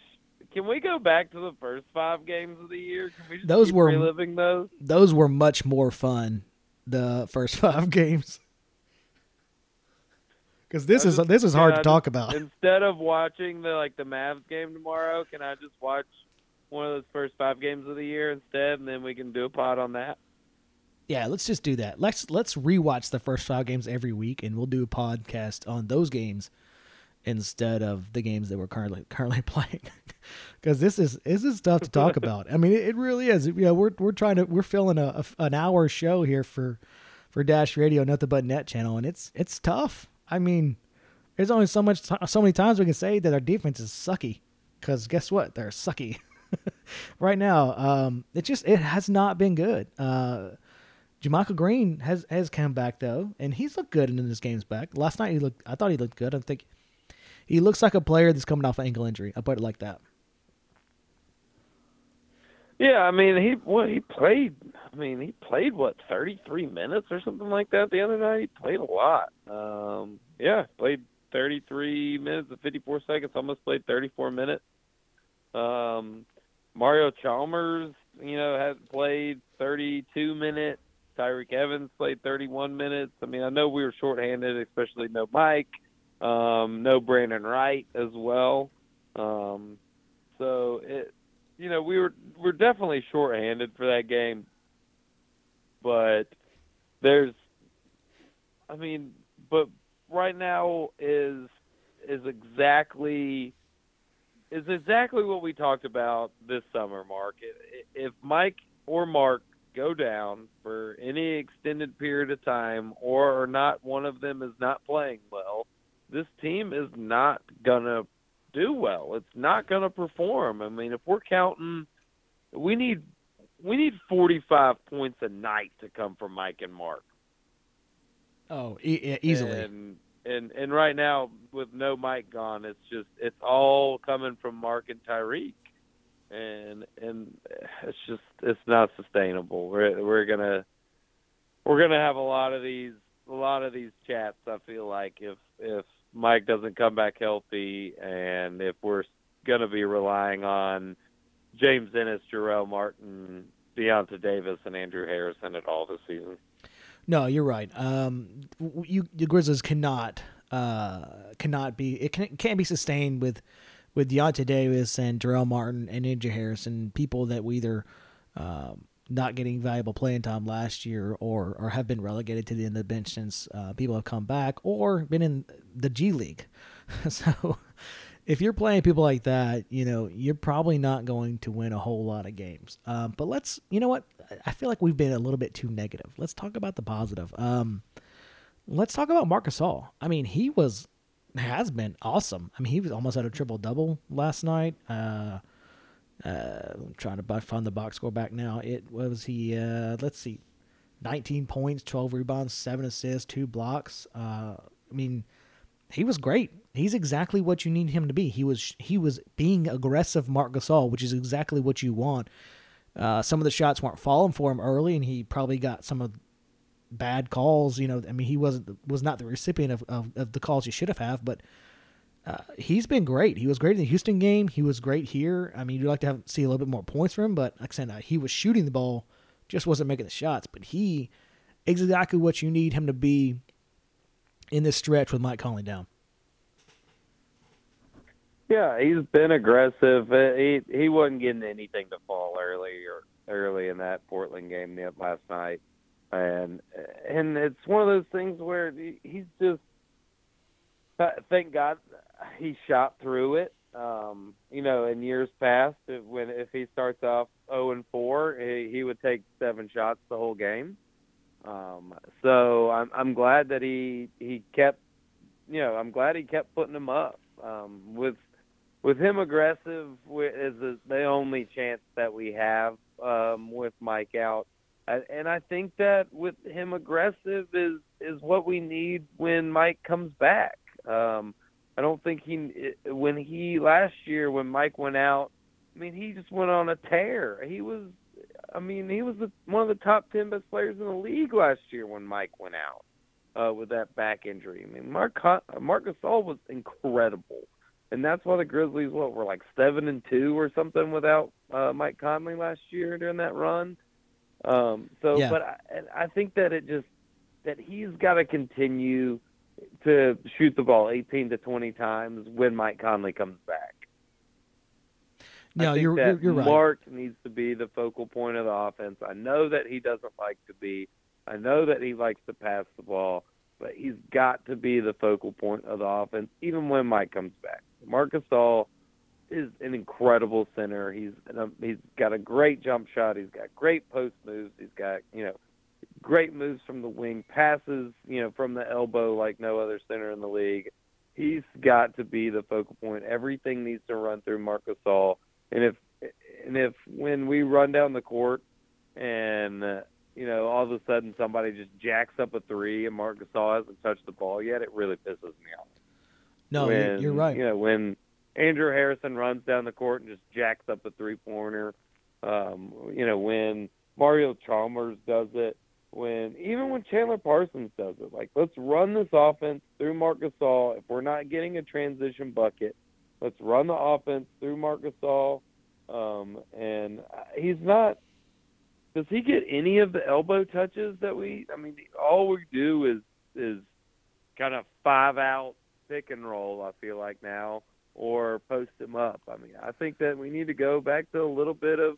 can we go back to the first five games of the year? Can we just those were reliving those? Those were much more fun. The first five games. Because this is this is hard to talk about. Instead of watching the like the Mavs game tomorrow, can I just watch one of those first five games of the year instead, and then we can do a pod on that? Yeah, let's just do that. Let's let's rewatch the first five games every week, and we'll do a podcast on those games instead of the games that we're currently currently playing. Because this is this is tough to talk about. I mean, it, it, really is. You know, we're we're trying to we're filling a, a, an hour show here for for Dash Radio, Nothing But Net channel, and it's it's tough. I mean, there's only so much so many times we can say that our defense is sucky. Because guess what? They're sucky right now. Um, it just it has not been good. Uh, Green has has come back though, and he's looked good in his games back. Last night he looked. I thought he looked good. I think he looks like a player that's coming off an ankle injury. I put it like that. Yeah, I mean he what he played. I mean he played what thirty three minutes or something like that the other night. He played a lot. Um, yeah, played thirty three minutes and fifty four seconds. Almost played thirty four minutes. Um, Mario Chalmers, you know, has played thirty two minutes. Tyreke Evans played thirty one minutes. I mean, I know we were shorthanded, especially no Mike. Um, no Brandan Wright as well. Um, so it, you know, we were we're definitely shorthanded for that game, but there's, I mean, but right now is is exactly is exactly what we talked about this summer, Mark. If Mike or Marc go down for any extended period of time, or not one of them is not playing well, this team is not gonna do well. It's not gonna perform. I mean, if we're counting, we need we need 45 points a night to come from Mike and Marc. Oh, e- easily. And, and and right now with no Mike gone, it's just it's all coming from Marc and Tyreke, and and it's just it's not sustainable. We're we're gonna we're gonna have a lot of these a lot of these chats. I feel like if if Mike doesn't come back healthy, and if we're to be relying on James Ennis, Jarell Martin, Deyonta Davis, and Andrew Harrison at all this season. No, you're right. Um, you the Grizzlies cannot uh, cannot be it can, can't be sustained with with Deyonta Davis and Jarell Martin and Andrew Harrison, people that we either um, not getting valuable playing time last year or or have been relegated to the end of the bench since uh, people have come back or been in the G League. so if you're playing people like that, you know, you're probably not going to win a whole lot of games. Um, but let's, you know what? I feel like we've been a little bit too negative. Let's talk about the positive. Um, let's talk about Marc Gasol. I mean, he was, has been awesome. I mean, he was almost at a triple double last night. Uh, uh, I'm trying to find the box score back now. It was he. Uh, let's see, 19 points, 12 rebounds, seven assists, two blocks. Uh, I mean, he was great. He's exactly what you need him to be. He was he was being aggressive, Marc Gasol, which is exactly what you want. Uh, some of the shots weren't falling for him early, and he probably got some of bad calls. You know, I mean, he wasn't was not the recipient of, of, of the calls he should have have, but uh, he's been great. He was great in the Houston game. He was great here. I mean, you'd like to have, see a little bit more points from him, but like I said, uh, he was shooting the ball, just wasn't making the shots. But he exactly what you need him to be in this stretch with Mike Conley down. Yeah, he's been aggressive. Uh, he he wasn't getting anything to fall early or early in that Portland game last night, and and it's one of those things where he's just. Uh, thank God he shot through it. Um, you know, in years past, when if he starts off 0 and 4, he, he would take seven shots the whole game. Um, so I'm I'm glad that he he kept, you know, I'm glad he kept putting them up. Um, with with him aggressive is the only chance that we have um, with Mike out, and I think that with him aggressive is is what we need when Mike comes back. Um, I don't think he when he last year when Mike went out. I mean, he just went on a tear. He was, I mean, he was the, one of the top ten best players in the league last year when Mike went out uh, with that back injury. I mean, Mark Marc Gasol was incredible and that's why the Grizzlies what were like seven and two or something without uh, Mike Conley last year during that run. Um, so, yeah. but I, I think that it just that he's got to continue to shoot the ball 18 to 20 times when Mike Conley comes back. No, you're, you're, you're right. Marc needs to be the focal point of the offense. I know that he doesn't like to be. I know that he likes to pass the ball, but he's got to be the focal point of the offense, even when Mike comes back. Marc Gasol is an incredible center. He's he's got a great jump shot. He's got great post moves. He's got you know great moves from the wing, passes you know from the elbow like no other center in the league. He's got to be the focal point. Everything needs to run through Marc Gasol. And if and if when we run down the court and uh, you know all of a sudden somebody just jacks up a three and Marc Gasol hasn't touched the ball yet, it really pisses me off. No, when, you're right. You know, when Andrew Harrison runs down the court and just jacks up a three pointer, um, you know, when Mario Chalmers does it, when even when Chandler Parsons does it, like let's run this offense through Marc Gasol. If we're not getting a transition bucket, let's run the offense through Marc Gasol. Um, and he's not. Does he get any of the elbow touches that we? I mean, all we do is is kind of five out pick and roll. I feel like now, or post him up. I mean, I think that we need to go back to a little bit of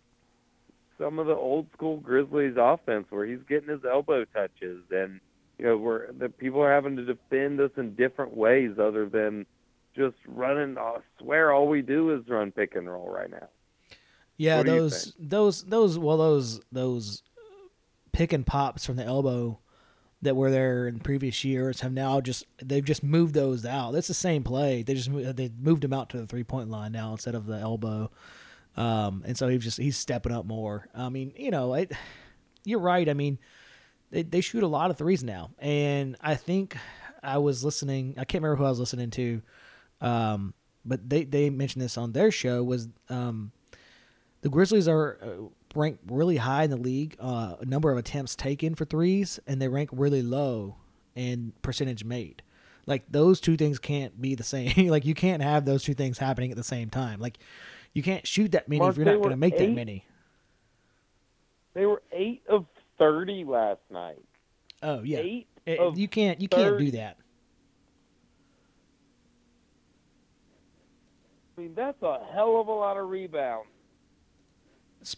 some of the old school Grizzlies offense where he's getting his elbow touches and you know where the people are having to defend us in different ways other than just running. I swear, all we do is run pick and roll right now. Yeah, those those those well those those pick and pops from the elbow that were there in previous years have now just they've just moved those out. It's the same play. They just they moved him out to the three point line now instead of the elbow. Um, and so he's just he's stepping up more. I mean, you know, it, you're right. I mean, they they shoot a lot of threes now, and I think I was listening. I can't remember who I was listening to, um, but they they mentioned this on their show was um, the Grizzlies are ranked really high in the league, uh, a number of attempts taken for threes, and they rank really low in percentage made. Like those two things can't be the same. like you can't have those two things happening at the same time. Like you can't shoot that many Mark, if you're not going to make eight, that many. They were eight of thirty last night. Oh yeah, eight. It, you can't you 30. can't do that. I mean that's a hell of a lot of rebounds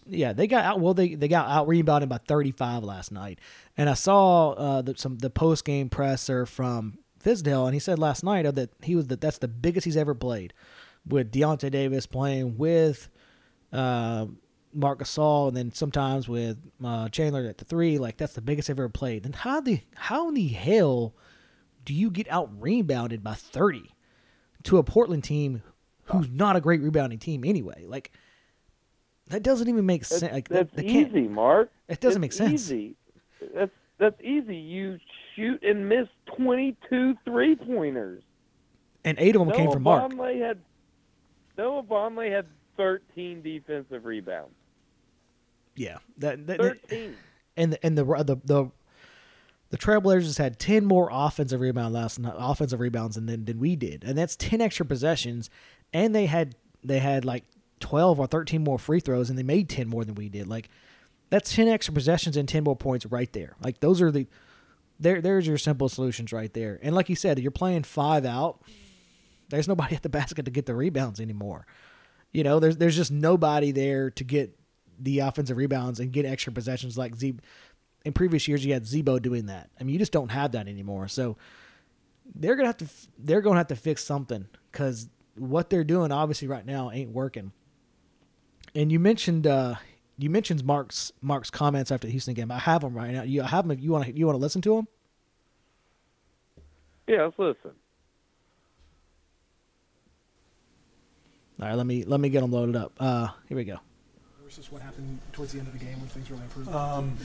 yeah, they got out. Well, they they got out rebounded by 35 last night, and I saw uh, the, some the post game presser from Fizdale, and he said last night that he was that that's the biggest he's ever played, with Deyonta Davis playing with uh, Marc Gasol, and then sometimes with uh, Chandler at the three. Like that's the biggest I've ever played. And how the how in the hell do you get out rebounded by 30 to a Portland team who's not a great rebounding team anyway? Like that doesn't even make sense. Like, that's that, easy, Mark. It doesn't that's make sense. Easy. That's that's easy. You shoot and miss 22 three pointers, and eight of them Noah came from Mark. Vonleh had Noah Vonleh had 13 defensive rebounds. Yeah, that, that 13. And the, and the the the the Trailblazers had ten more offensive rebound last night, offensive rebounds than than we did, and that's ten extra possessions. And they had they had like 12 or 13 more free throws and they made 10 more than we did. Like that's 10 extra possessions and 10 more points right there. Like those are the there there's your simple solutions right there. And like you said, you're playing five out. There's nobody at the basket to get the rebounds anymore. You know, there's there's just nobody there to get the offensive rebounds and get extra possessions like Z. In previous years, you had Z-Bo doing that. I mean, you just don't have that anymore. So they're gonna have to they're gonna have to fix something because what they're doing obviously right now ain't working. And you mentioned uh, you mentioned Marc's Marc's comments after the Houston game. I have them right now. You I have them. You want to you want to listen to them? Yeah, let's listen. All right, let me let me get them loaded up. Uh, here we go. Versus what happened towards the end of the game when things really improved. Um,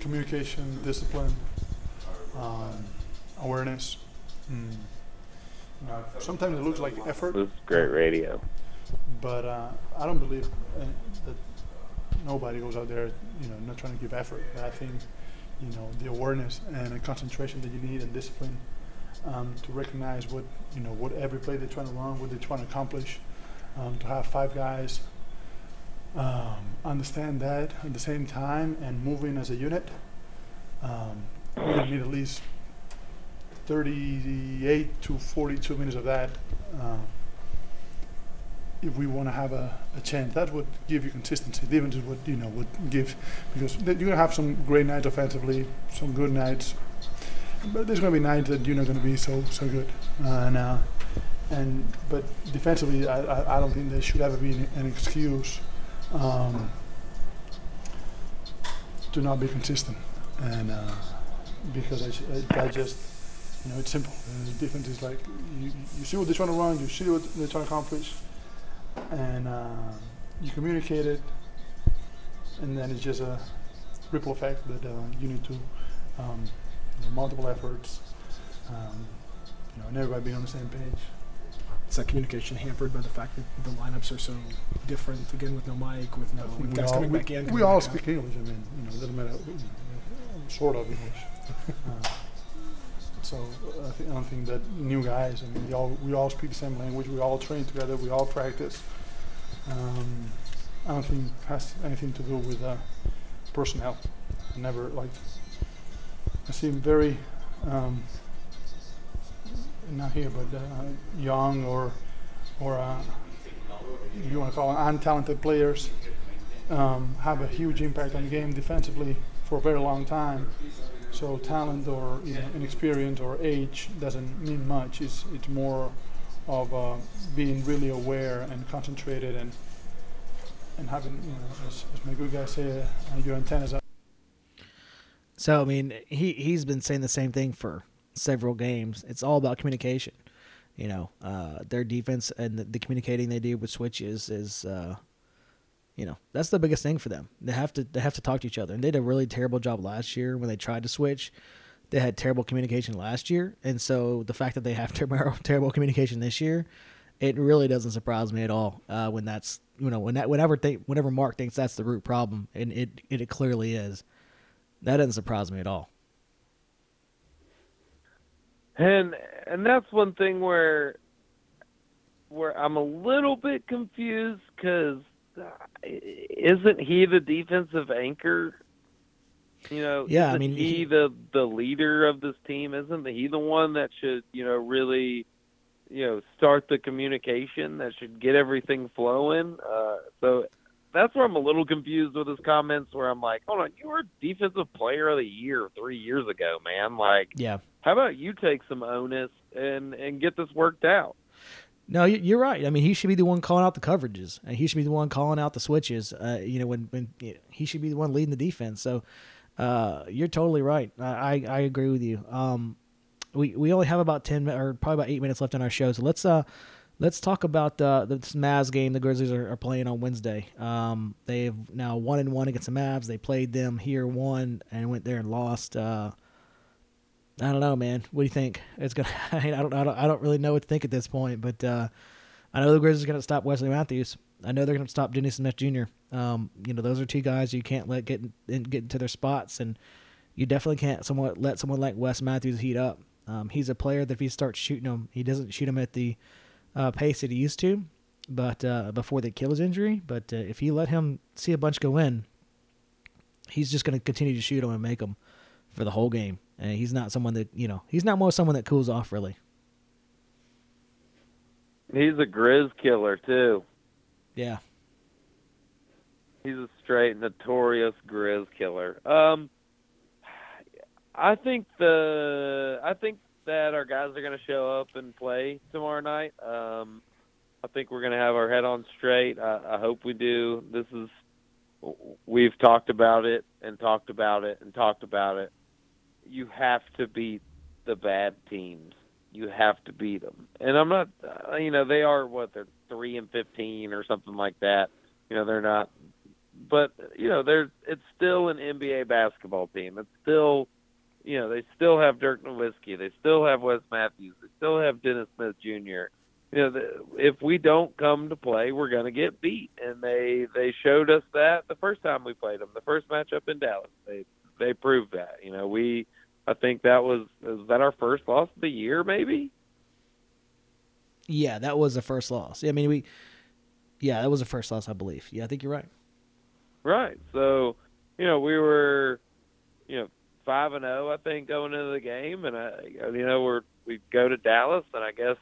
communication, discipline, um, awareness. Mm. You know, sometimes it looks like effort. This is great radio. But uh, I don't believe uh, that nobody goes out there, you know, not trying to give effort. But I think, you know, the awareness and the concentration that you need and discipline um, to recognize what, you know, what every play they're trying to run, what they're trying to accomplish. Um, to have five guys um, understand that at the same time and moving as a unit. Um, we need at least 38 to 42 minutes of that uh, if we want to have a, a chance. That would give you consistency. The Defense would you know would give because you're gonna have some great nights offensively, some good nights, but there's gonna be nights that you're not gonna be so so good. and uh, and but defensively, I, I, I don't think there should ever be an, an excuse um, to not be consistent. And uh, because I, I, I just you know, it's simple. The difference is like you, you see what they're trying to run, you see what they're trying to accomplish, and uh, you communicate it, and then it's just a ripple effect that uh, you need to um, you know, multiple efforts, um, you know, and everybody being on the same page. Is that communication hampered by the fact that the lineups are so different? Again, with no Mike, with no with we guys all, coming we, back in. we all back out. speak English. I mean, you know, it doesn't matter, you know, sort of English. uh, so uh, I, think, I don't think that new guys. I mean, we all we all speak the same language. We all train together. We all practice. Um, I don't think it has anything to do with uh, personnel. I never like. I seem very, um, not here, but uh, young or or uh, you want to call them untalented players um, have a huge impact on the game defensively for a very long time. So talent or you know, inexperience or age doesn't mean much. It's it's more of uh, being really aware and concentrated and and having you know as, as my good guy say, uh, your antennas up. So I mean, he he's been saying the same thing for several games. It's all about communication. You know, uh, their defense and the, the communicating they do with switches is, uh, you know, that's the biggest thing for them. They have to they have to talk to each other, and they did a really terrible job last year when they tried to switch. They had terrible communication last year, and so the fact that they have terrible terrible communication this year, it really doesn't surprise me at all. Uh, when that's you know when that whenever they whenever Marc thinks that's the root problem, and it it, it clearly is. That doesn't surprise me at all. And and that's one thing where where I'm a little bit confused because isn't he the defensive anchor? You know, Yeah, I isn't mean, he, he- the the leader of this team? Isn't he the one that should you know really you know start the communication that should get everything flowing? Uh, so that's where I'm a little confused with his comments. Where I'm like, hold on, you were defensive player of the year three years ago, man. Like, Yeah. how about you take some onus and and get this worked out? No, you- you're right. I mean, he should be the one calling out the coverages, and he should be the one calling out the switches. Uh, you know, when when you know, he should be the one leading the defense. So, uh, you're totally right. I, I agree with you. Um, we we only have about ten or probably about eight minutes left in our show, so let's uh let's talk about uh, this Mavs game the Grizzlies are, are playing on Wednesday. Um, they've now one and one against the Mavs. They played them here one and went there and lost. Uh, I don't know, man. What do you think? It's gonna. I, mean, I don't. I don't. I don't really know what to think at this point. But uh, I know the Grizzlies are gonna stop Wesley Matthews. I know they're gonna stop Dennis Smith Jr. Um, you know, those are two guys you can't let get in, get into their spots, and you definitely can't somewhat let someone like Wes Matthews heat up. Um, he's a player that if he starts shooting them, he doesn't shoot them at the uh, pace that he used to, but uh, before kill his injury. But uh, if you let him see a bunch go in, he's just to continue to shoot them and make them for the whole game. And he's not someone that you know he's not more someone that cools off really. He's a Grizz killer too. Yeah. He's a straight notorious Grizz killer. Um, I think the I think that our guys are going to show up and play tomorrow night. Um, I think we're going to have our head on straight. I, I hope we do. This is we've talked about it and talked about it and talked about it. You have to beat the bad teams. You have to beat them. And I'm not, uh, you know, they are what they're three and fifteen or something like that. You know, they're not, but you know, they're it's still an NBA basketball team. It's still, you know, they still have Dirk Nowitzki. They still have Wes Matthews. They still have Dennis Smith Jr you know, the, if we don't come to play, we're going to get beat, and they they showed us that the first time we played them, the first matchup in Dallas. They they proved that. You know, we I think that was was that our first loss of the year, maybe. Yeah, that was the first loss. I mean, we, yeah, that was the first loss, I believe. Yeah, I think you're right. Right. So, you know, we were, you know, five and zero, oh, I think, going into the game, and I, you know, we're we go to Dallas, and I guess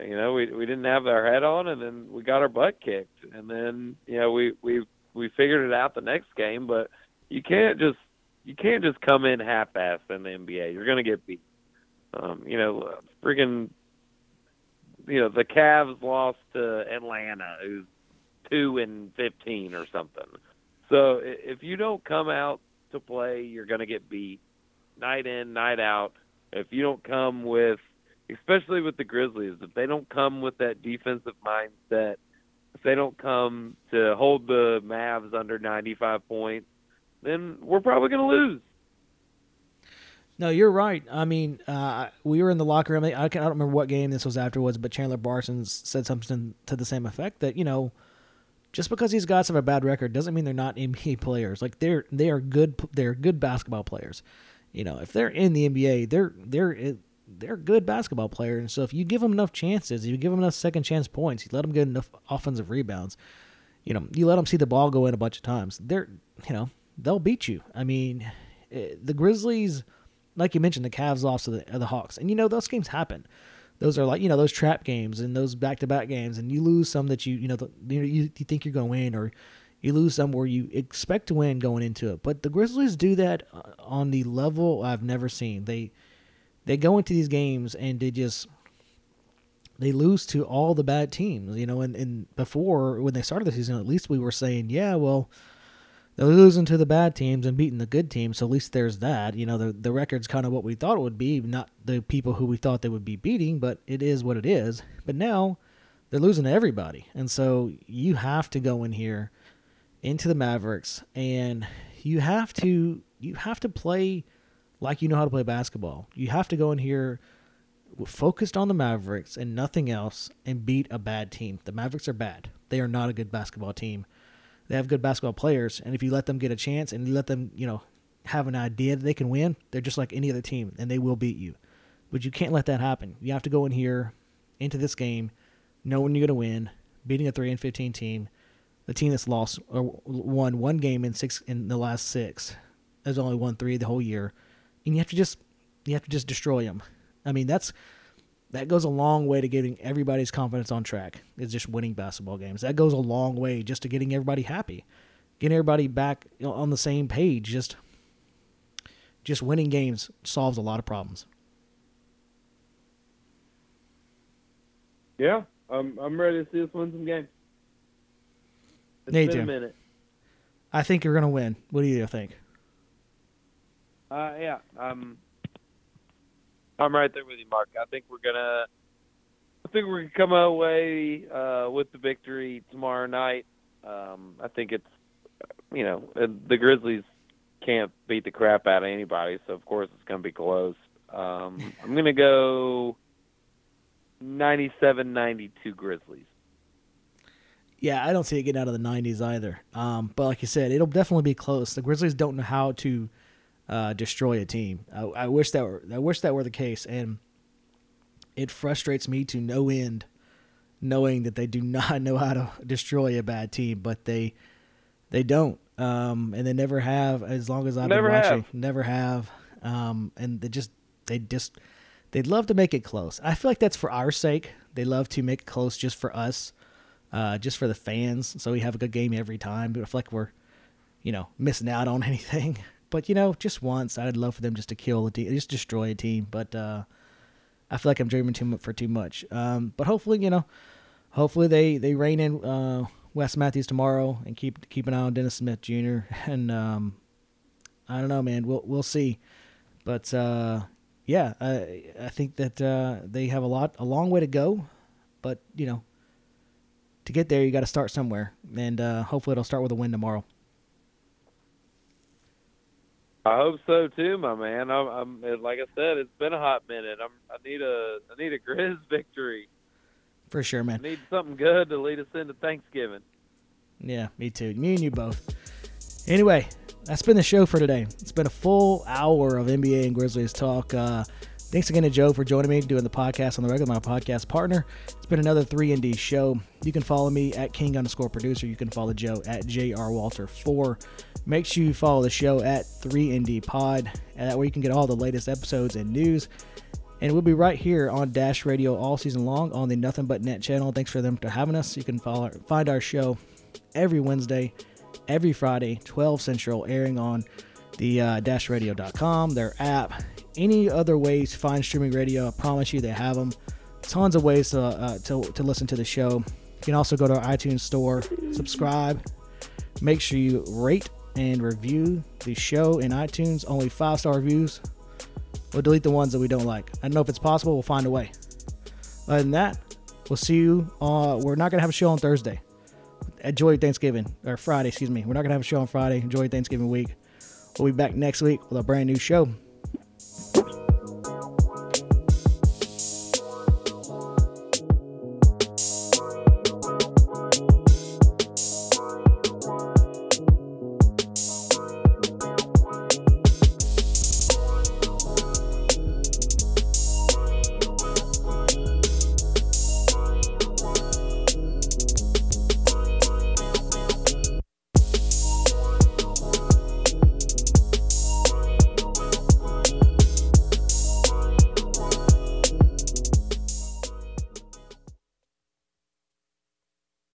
you know, we we didn't have our head on, and then we got our butt kicked, and then you know we we we figured it out the next game. But you can't just you can't just come in half-assed in the NBA. You're going to get beat. Um, you know, freaking, you know, the Cavs lost to Atlanta, who's two and fifteen or something. So if you don't come out to play, you're going to get beat night in, night out. If you don't come with especially with the Grizzlies, if they don't come with that defensive mindset, if they don't come to hold the Mavs under 95 points, then we're probably going to lose. No, you're right. I mean, uh, we were in the locker room. I, can, I, don't remember what game this was afterwards, but Chandler Parsons said something to the same effect that you know, just because these guys have a bad record doesn't mean they're not NBA players. Like they're they are good. They're good basketball players. You know, if they're in the NBA, they're they're they're good basketball players. And so if you give them enough chances, if you give them enough second chance points, you let them get enough offensive rebounds, you know, you let them see the ball go in a bunch of times, they're, you know, they'll beat you. I mean, eh, the Grizzlies, like you mentioned, the Cavs lost to the, the Hawks. And, you know, those games happen. Those are like, you know, those trap games and those back to back games. And you lose some that you, you know, the, you, you think you're going to win or you lose some where you expect to win going into it. But the Grizzlies do that uh, on the level I've never seen. They, they go into these games and they just they lose to all the bad teams, you know. And, and before when they started the season, at least we were saying, yeah, well, they're losing to the bad teams and beating the good teams, so at least there's that. You know, the the record's kind of what we thought it would be, not the people who we thought they would be beating, but it is what it is. But now they're losing to everybody, and so you have to go in here into the Mavericks, and you have to you have to play like you know how to play basketball. You have to go in here focused on the Mavericks and nothing else and beat a bad team. The Mavericks are bad. They are not a good basketball team. They have good basketball players, and if you let them get a chance and you let them, you know, have an idea that they can win, they're just like any other team, and they will beat you. But you can't let that happen. You have to go in here into this game knowing you're going to win, beating a three and fifteen team, the team that's lost or won one game in six in the last six, has only won three the whole year and you have to just you have to just destroy them. I mean, that's that goes a long way to getting everybody's confidence on track. It's just winning basketball games. That goes a long way just to getting everybody happy, getting everybody back on the same page. Just just winning games solves a lot of problems. Yeah, I'm I'm ready to see us win some games. It's Me been a minute. I think you're gonna win. What do you think? Uh, yeah, um, I'm right there with you, Mark. I think we're gonna, I think we're gonna come away uh, with the victory tomorrow night. Um, I think it's, you know, the Grizzlies can't beat the crap out of anybody, so of course it's gonna be close. Um, I'm gonna go 97-92 Grizzlies. Yeah, I don't see it getting out of the 90s either. Um, but like you said, it'll definitely be close. The Grizzlies don't know how to uh, destroy a team. I, I, wish that were I wish that were the case, and it frustrates me to no end, knowing that they do not know how to destroy a bad team, but they they don't, um, and they never have as long as I've never been watching. Have. Never have, um, and they just they just they'd love to make it close. I feel like that's for our sake They love to make it close just for us, uh, just for the fans. So we have a good game every time. But I feel like we're, you know, missing out on anything. But you know, just once, I'd love for them just to kill a team, just destroy a team. But uh, I feel like I'm dreaming too much for too much. Um, but hopefully, you know, hopefully they they rein in uh, Wes Matthews tomorrow and keep keep an eye on Dennis Smith Jr. And um, I don't know, man. We'll we'll see. But uh, yeah, I I think that uh, they have a lot a long way to go. But you know, to get there, you got to start somewhere, and uh, hopefully it'll start with a win tomorrow. I hope so too, my man. I'm, I'm like I said, it's been a hot minute. I'm I need a I need a Grizz victory. For sure, man. I man. need something good to lead us into Thanksgiving. Yeah, me too. Me and you both. Anyway, that's been the show for today. It's been a full hour of NBA and Grizzlies talk. Uh, thanks again to Joe for joining me doing the podcast on the regular, my podcast partner. It's been another 3 and D show. You can follow me at King underscore producer. You can follow Joe at JR Walter4. Make sure you follow the show at 3ND Pod. And that way you can get all the latest episodes and news. And we'll be right here on Dash Radio all season long on the Nothing But Net channel. Thanks for them for having us. You can follow, find our show every Wednesday, every Friday, 12 Central, airing on the uh, dashradio.com, their app, any other ways to find streaming radio. I promise you they have them. Tons of ways to, uh, to, to listen to the show. You can also go to our iTunes store, subscribe, make sure you rate and review the show in iTunes. Only five star reviews. We'll delete the ones that we don't like. I don't know if it's possible. We'll find a way. Other than that, we'll see you. Uh, we're not gonna have a show on Thursday. Enjoy Thanksgiving or Friday, excuse me. We're not gonna have a show on Friday. Enjoy Thanksgiving week. We'll be back next week with a brand new show.